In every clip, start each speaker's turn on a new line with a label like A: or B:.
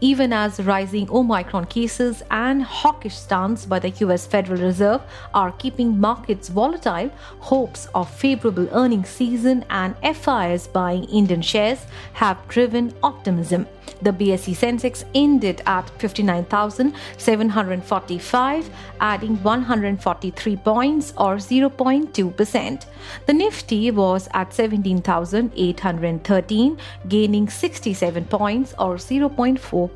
A: even as rising Omicron cases and hawkish stance by the US Federal Reserve are keeping markets volatile, hopes of favorable earnings season and FIs buying Indian shares have driven optimism. The BSE Sensex ended at 59,745, adding 143 points or 0.2%. The Nifty was at 17,813, gaining 67 points or 0.4%.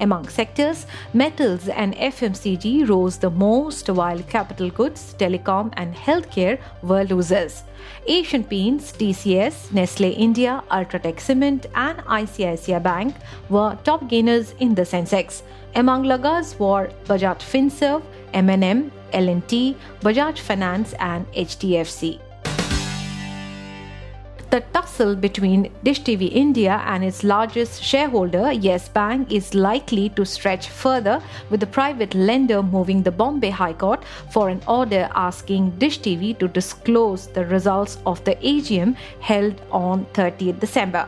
A: Among sectors, metals and FMCG rose the most, while capital goods, telecom, and healthcare were losers. Asian Paints, TCS, Nestle India, Ultratech Cement, and ICICI Bank were top gainers in the Sensex. Among lagars were Bajaj Finserv, M&M, L&T, Bajaj Finance, and HDFC. The tussle between Dish TV India and its largest shareholder, Yes Bank, is likely to stretch further, with the private lender moving the Bombay High Court for an order asking Dish TV to disclose the results of the AGM held on 30th December.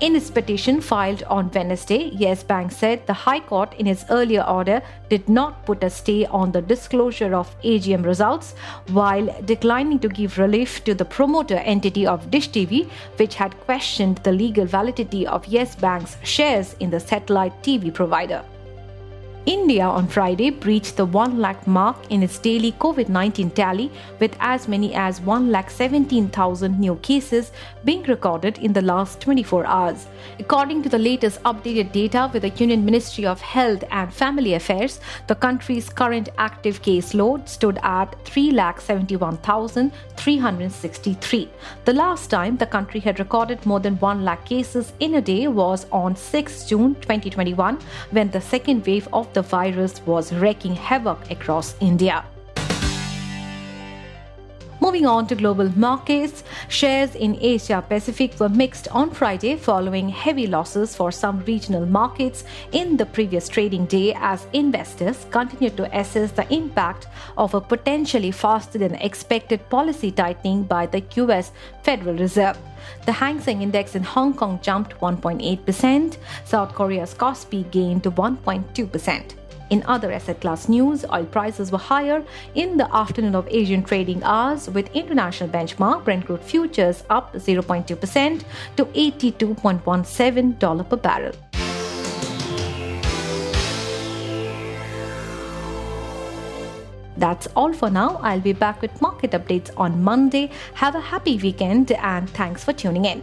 A: In its petition filed on Wednesday, Yes Bank said the High Court, in its earlier order, did not put a stay on the disclosure of AGM results while declining to give relief to the promoter entity of Dish TV, which had questioned the legal validity of Yes Bank's shares in the satellite TV provider. India on Friday breached the 1 lakh mark in its daily COVID 19 tally, with as many as 1 lakh 17,000 new cases being recorded in the last 24 hours. According to the latest updated data with the Union Ministry of Health and Family Affairs, the country's current active case load stood at 3,71,363. The last time the country had recorded more than 1 lakh cases in a day was on 6 June 2021, when the second wave of the virus was wreaking havoc across India. Moving on to global markets, shares in Asia Pacific were mixed on Friday following heavy losses for some regional markets in the previous trading day as investors continued to assess the impact of a potentially faster than expected policy tightening by the US Federal Reserve. The Hang Seng Index in Hong Kong jumped 1.8%, South Korea's Kospi gained 1.2%. In other asset class news, oil prices were higher in the afternoon of Asian trading hours, with international benchmark Brent crude futures up 0.2% to $82.17 per barrel. That's all for now. I'll be back with market updates on Monday. Have a happy weekend and thanks for tuning in.